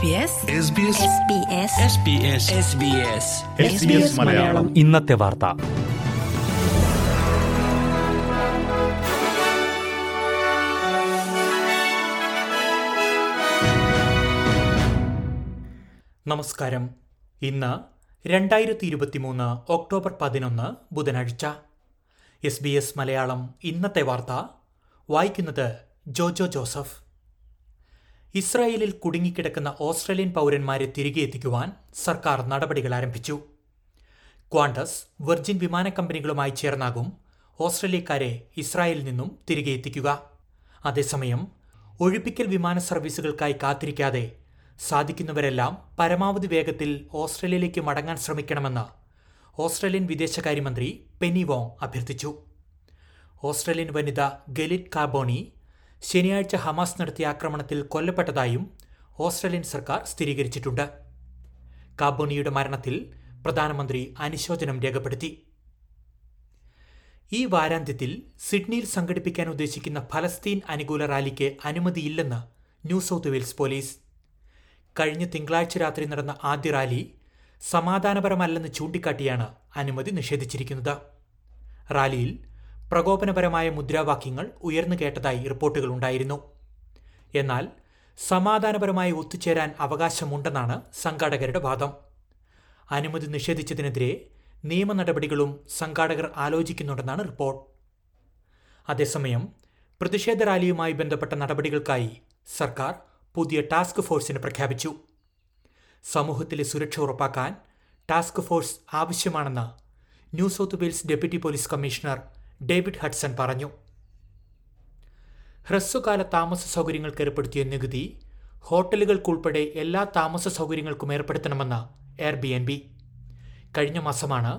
SBS Malayalam. ഇന്നത്തെ വാർത്ത. നമസ്കാരം. ഇന്ന് രണ്ടായിരത്തി ഇരുപത്തിമൂന്ന് ഒക്ടോബർ പതിനൊന്ന് ബുധനാഴ്ച. എസ് ബി എസ് മലയാളം ഇന്നത്തെ വാർത്ത. വായിക്കുന്നത് ജോജോ ജോസഫ്. ഇസ്രായേലിൽ കുടുങ്ങിക്കിടക്കുന്ന ഓസ്ട്രേലിയൻ പൗരന്മാരെ തിരികെ എത്തിക്കുവാൻ സർക്കാർ നടപടികൾ ആരംഭിച്ചു. ക്വാണ്ടസ് വെർജിൻ വിമാന കമ്പനികളുമായി ചേർന്നാകും ഓസ്ട്രേലിയക്കാരെ ഇസ്രായേലിൽ നിന്നും തിരികെ എത്തിക്കുക. അതേസമയം ഒഴിപ്പിക്കൽ വിമാന സർവീസുകൾക്കായി കാത്തിരിക്കാതെ സാധിക്കുന്നവരെല്ലാം പരമാവധി വേഗത്തിൽ ഓസ്ട്രേലിയയിലേക്ക് മടങ്ങാൻ ശ്രമിക്കണമെന്ന് ഓസ്ട്രേലിയൻ വിദേശകാര്യമന്ത്രി പെനി വോങ് അഭ്യർത്ഥിച്ചു. ഓസ്ട്രേലിയൻ വനിത ഗലിറ്റ് കാബോണി ശനിയാഴ്ച ഹമാസ് നടത്തിയ ആക്രമണത്തിൽ കൊല്ലപ്പെട്ടതായും ഓസ്ട്രേലിയൻ സർക്കാർ സ്ഥിരീകരിച്ചിട്ടുണ്ട്. കാബോണിയുടെ മരണത്തിൽ പ്രധാനമന്ത്രി അനുശോചനം രേഖപ്പെടുത്തി. ഈ വാരാന്ത്യത്തിൽ സിഡ്നിയിൽ സംഘടിപ്പിക്കാൻ ഉദ്ദേശിക്കുന്ന ഫലസ്തീൻ അനുകൂല റാലിക്ക് അനുമതിയില്ലെന്ന് ന്യൂ സൗത്ത് വെയിൽസ് പോലീസ്. കഴിഞ്ഞ തിങ്കളാഴ്ച രാത്രി നടന്ന ആദ്യ റാലി സമാധാനപരമല്ലെന്ന് ചൂണ്ടിക്കാട്ടിയാണ് അനുമതി നിഷേധിച്ചിരിക്കുന്നത്. റാലിയിൽ പ്രകോപനപരമായ മുദ്രാവാക്യങ്ങൾ ഉയർന്നു കേട്ടതായി റിപ്പോർട്ടുകളുണ്ടായിരുന്നു എന്നാൽ സമാധാനപരമായി ഒത്തുചേരാൻ അവകാശമുണ്ടെന്നാണ് സംഘാടകരുടെ വാദം. അനുമതി നിഷേധിച്ചതിനെതിരെ നിയമ നടപടികളും സംഘാടകർ ആലോചിക്കുന്നുണ്ടെന്നാണ് റിപ്പോർട്ട്. അതേസമയം പ്രതിഷേധ റാലിയുമായി ബന്ധപ്പെട്ട നടപടികൾക്കായി സർക്കാർ പുതിയ ടാസ്ക് ഫോഴ്സിന് പ്രഖ്യാപിച്ചു. സമൂഹത്തിലെ സുരക്ഷ ഉറപ്പാക്കാൻ ടാസ്ക് ഫോഴ്സ് ആവശ്യമാണെന്ന് New South Wales deputy police commissioner David Hudson പറഞ്ഞു. ഹ്രസ്വകാല താമസ സൗകര്യങ്ങൾക്ക് ഏർപ്പെടുത്തിയ നികുതി ഹോട്ടലുകൾക്കുൾപ്പെടെ എല്ലാ താമസ സൗകര്യങ്ങൾക്കും ഏർപ്പെടുത്തണമെന്ന് എയർ ബി എൻ ബി കഴിഞ്ഞ മാസമാണ്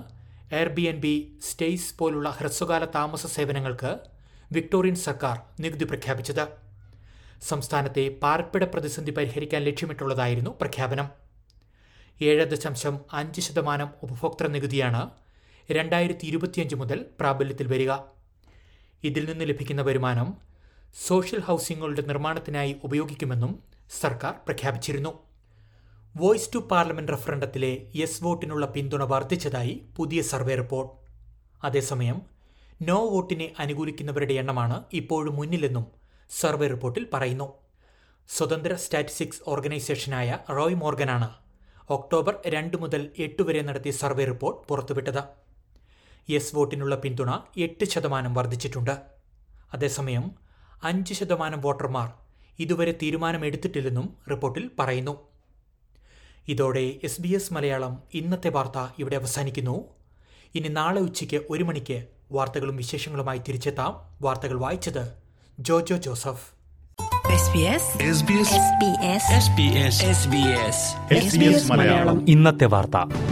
Airbnb stays പോലുള്ള ഹ്രസ്വകാല താമസ സേവനങ്ങൾക്ക് വിക്ടോറിയൻ സർക്കാർ നികുതി പ്രഖ്യാപിച്ചത്. സംസ്ഥാനത്തെ പാർപ്പിട പ്രതിസന്ധി പരിഹരിക്കാൻ ലക്ഷ്യമിട്ടുള്ളതായിരുന്നു പ്രഖ്യാപനം. ഏഴ് ദശാംശം അഞ്ച് ശതമാനം ഉപഭോക്തൃ നികുതിയാണ് രണ്ടായിരത്തി ഇരുപത്തിയഞ്ച് മുതൽ പ്രാബല്യത്തിൽ വരിക. ഇതിൽ നിന്ന് ലഭിക്കുന്ന വരുമാനം സോഷ്യൽ ഹൗസിംഗുകളുടെ നിർമ്മാണത്തിനായി ഉപയോഗിക്കുമെന്നും സർക്കാർ പ്രഖ്യാപിച്ചിരുന്നു. വോയിസ് ടു പാർലമെന്റ് റഫറണ്ടത്തിലെ യെസ് വോട്ടിനുള്ള പിന്തുണ വർദ്ധിച്ചതായി പുതിയ സർവേ റിപ്പോർട്ട്. അതേസമയം നോ വോട്ടിനെ അനുകൂലിക്കുന്നവരുടെ എണ്ണമാണ് ഇപ്പോഴും മുന്നിലെന്നും സർവേ റിപ്പോർട്ടിൽ പറയുന്നു. സ്വതന്ത്ര സ്റ്റാറ്റിസ്റ്റിക്സ് ഓർഗനൈസേഷനായ റോയ് മോർഗനാണ് ഒക്ടോബർ രണ്ട് മുതൽ എട്ട് വരെ നടത്തിയ സർവേ റിപ്പോർട്ട് പുറത്തുവിട്ടത്. യെസ് വോട്ടിനുള്ള പിന്തുണ എട്ട് ശതമാനം വർദ്ധിച്ചിട്ടുണ്ട്. അതേസമയം അഞ്ച് ശതമാനം വോട്ടർമാർ ഇതുവരെ തീരുമാനമെടുത്തിട്ടില്ലെന്നും റിപ്പോർട്ടിൽ പറയുന്നു. ഇതോടെ എസ് ബി എസ് മലയാളം ഇന്നത്തെ വാർത്ത ഇവിടെ അവസാനിക്കുന്നു. ഇനി നാളെ ഉച്ചയ്ക്ക് ഒരു മണിക്ക് വാർത്തകളും വിശേഷങ്ങളുമായി തിരിച്ചെത്താം. വാർത്തകൾ വായിച്ചത് Jojo Joseph. SBS SBS Malayalam. ഇന്നത്തെ വാർത്ത.